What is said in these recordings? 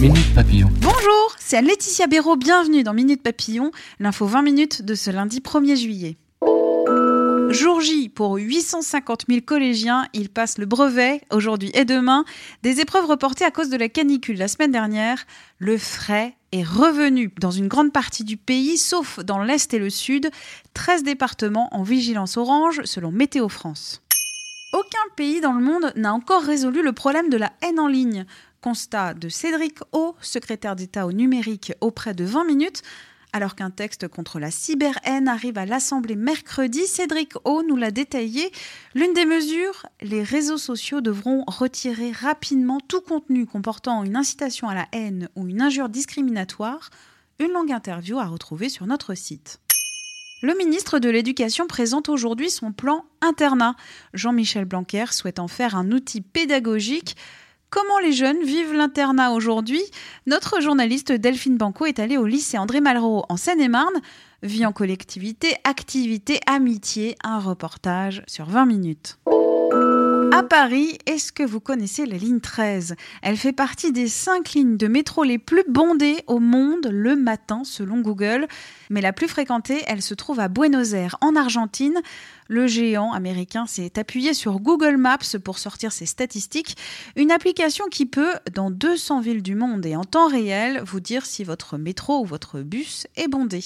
Minute Papillon. Bonjour, c'est Laetitia Béraud, bienvenue dans Minute Papillon, l'info 20 minutes de ce lundi 1er juillet. Jour J pour 850 000 collégiens, ils passent le brevet aujourd'hui et demain. Des épreuves reportées à cause de la canicule la semaine dernière. Le frais est revenu dans une grande partie du pays, sauf dans l'Est et le Sud. 13 départements en vigilance orange selon Météo France. Aucun pays dans le monde n'a encore résolu le problème de la haine en ligne. Constat de Cédric O, secrétaire d'État au numérique auprès de 20 minutes. Alors qu'un texte contre la cyberhaine arrive à l'Assemblée mercredi, Cédric O nous l'a détaillé. L'une des mesures, les réseaux sociaux devront retirer rapidement tout contenu comportant une incitation à la haine ou une injure discriminatoire. Une longue interview à retrouver sur notre site. Le ministre de l'Éducation présente aujourd'hui son plan internat. Jean-Michel Blanquer souhaite en faire un outil pédagogique Comment les jeunes vivent l'internat aujourd'hui? Notre journaliste Delphine Banco est allée au lycée André Malraux en Seine-et-Marne. Vie en collectivité, activité, amitié, un reportage sur 20 minutes. À Paris, est-ce que vous connaissez la ligne 13 Elle fait partie des cinq lignes de métro les plus bondées au monde le matin selon Google. Mais la plus fréquentée, elle se trouve à Buenos Aires, en Argentine. Le géant américain s'est appuyé sur Google Maps pour sortir ses statistiques, une application qui peut, dans 200 villes du monde et en temps réel, vous dire si votre métro ou votre bus est bondé.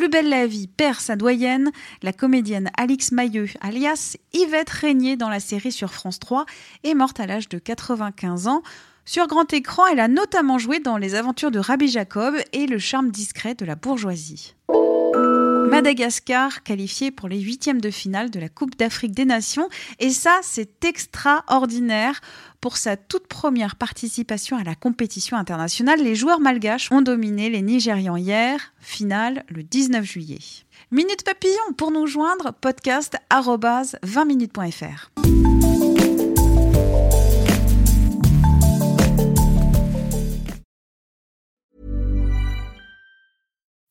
Plus belle la vie perd sa doyenne, la comédienne Alix Mailleux, alias Yvette Régnier dans la série sur France 3, est morte à l'âge de 95 ans. Sur grand écran, elle a notamment joué dans Les aventures de Rabbi Jacob et Le charme discret de la bourgeoisie. Madagascar qualifié pour les huitièmes de finale de la Coupe d'Afrique des Nations. Et ça, c'est extraordinaire. Pour sa toute première participation à la compétition internationale, les joueurs malgaches ont dominé les Nigérians hier, finale le 19 juillet. Minute Papillon, pour nous joindre, podcast 20minutes.fr.